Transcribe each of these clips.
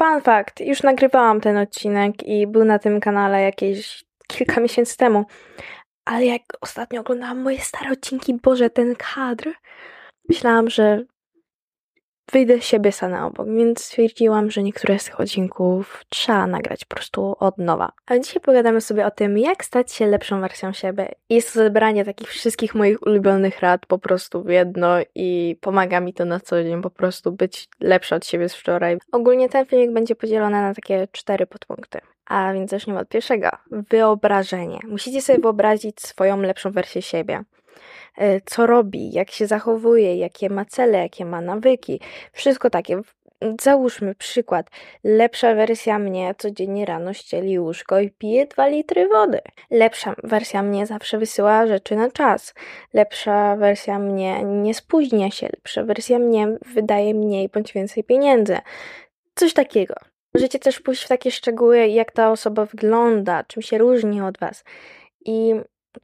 Fun fact, już nagrywałam ten odcinek i był na tym kanale jakieś kilka miesięcy temu. Ale jak ostatnio oglądałam moje stare odcinki, Boże, ten kadr, myślałam, że wyjdę siebie obok, więc stwierdziłam, że niektóre z tych odcinków trzeba nagrać po prostu od nowa. Ale dzisiaj pogadamy sobie o tym, jak stać się lepszą wersją siebie. Jest to zebranie takich wszystkich moich ulubionych rad po prostu w jedno i pomaga mi to na co dzień po prostu być lepsza od siebie z wczoraj. Ogólnie ten filmik będzie podzielony na takie cztery podpunkty. A więc zacznijmy od pierwszego. Wyobrażenie. Musicie sobie wyobrazić swoją lepszą wersję siebie. E, co robi, jak się zachowuje, jakie ma cele, jakie ma nawyki. Wszystko takie. Załóżmy przykład. Lepsza wersja mnie codziennie rano ścieli łóżko i pije 2 litry wody. Lepsza wersja mnie zawsze wysyła rzeczy na czas. Lepsza wersja mnie nie spóźnia się. Lepsza wersja mnie wydaje mniej bądź więcej pieniędzy. Coś takiego. Możecie też pójść w takie szczegóły, jak ta osoba wygląda, czym się różni od was. I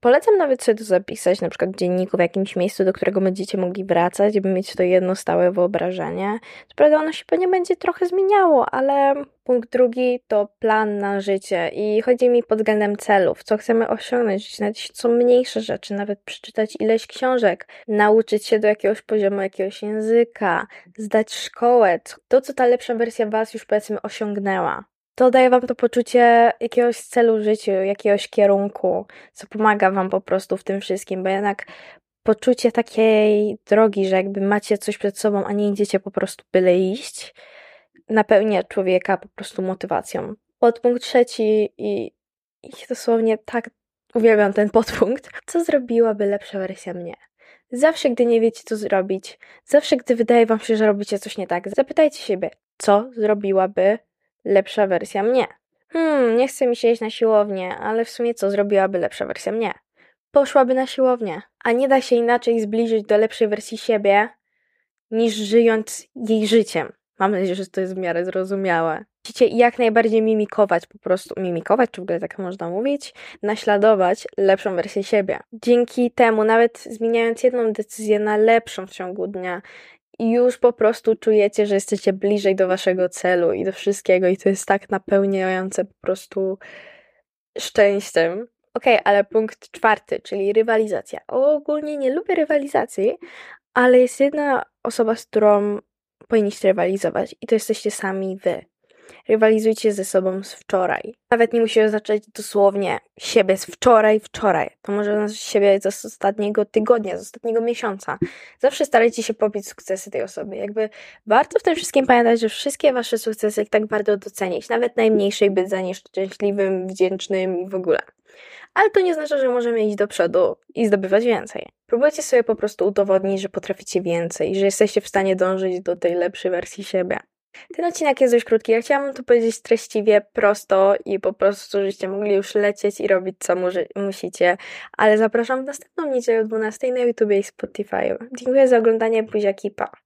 Polecam nawet sobie to zapisać, na przykład w dzienniku, w jakimś miejscu, do którego będziecie mogli wracać, żeby mieć to jedno stałe wyobrażenie. Co prawda ono się pewnie będzie trochę zmieniało, ale punkt drugi to plan na życie i chodzi mi pod względem celów, co chcemy osiągnąć, nawet co mniejsze rzeczy, nawet przeczytać ileś książek, nauczyć się do jakiegoś poziomu jakiegoś języka, zdać szkołę, to co ta lepsza wersja Was już powiedzmy osiągnęła to daje wam to poczucie jakiegoś celu w życiu, jakiegoś kierunku, co pomaga wam po prostu w tym wszystkim, bo jednak poczucie takiej drogi, że jakby macie coś przed sobą, a nie idziecie po prostu byle iść, napełnia człowieka po prostu motywacją. Podpunkt trzeci i, i dosłownie tak uwielbiam ten podpunkt. Co zrobiłaby lepsza wersja mnie? Zawsze, gdy nie wiecie, co zrobić, zawsze, gdy wydaje wam się, że robicie coś nie tak, zapytajcie siebie, co zrobiłaby lepsza wersja mnie. Hmm, nie chce mi się iść na siłownię, ale w sumie co zrobiłaby lepsza wersja mnie? Poszłaby na siłownię, a nie da się inaczej zbliżyć do lepszej wersji siebie, niż żyjąc jej życiem. Mam nadzieję, że to jest w miarę zrozumiałe. Musicie jak najbardziej mimikować, po prostu mimikować, czy w ogóle tak można mówić, naśladować lepszą wersję siebie. Dzięki temu, nawet zmieniając jedną decyzję na lepszą w ciągu dnia, i już po prostu czujecie, że jesteście bliżej do waszego celu i do wszystkiego, i to jest tak napełniające po prostu szczęściem. Okej, okay, ale punkt czwarty, czyli rywalizacja. Ogólnie nie lubię rywalizacji, ale jest jedna osoba, z którą powinniście rywalizować, i to jesteście sami wy. Rywalizujcie ze sobą z wczoraj. Nawet nie musicie zacząć dosłownie siebie z wczoraj, wczoraj. To może oznaczać siebie z ostatniego tygodnia, z ostatniego miesiąca. Zawsze starajcie się pobić sukcesy tej osoby. Jakby warto w tym wszystkim pamiętać, że wszystkie wasze sukcesy tak warto docenić. Nawet najmniejszej być za nie szczęśliwym, wdzięcznym i w ogóle. Ale to nie znaczy, że możemy iść do przodu i zdobywać więcej. Próbujcie sobie po prostu udowodnić, że potraficie więcej, że jesteście w stanie dążyć do tej lepszej wersji siebie. Ten odcinek jest dość krótki. Ja chciałam to powiedzieć treściwie, prosto i po prostu, żebyście mogli już lecieć i robić co musicie. Ale zapraszam w następną niedzielę o 12 na YouTube i Spotify. Dziękuję za oglądanie, buziaki, pa!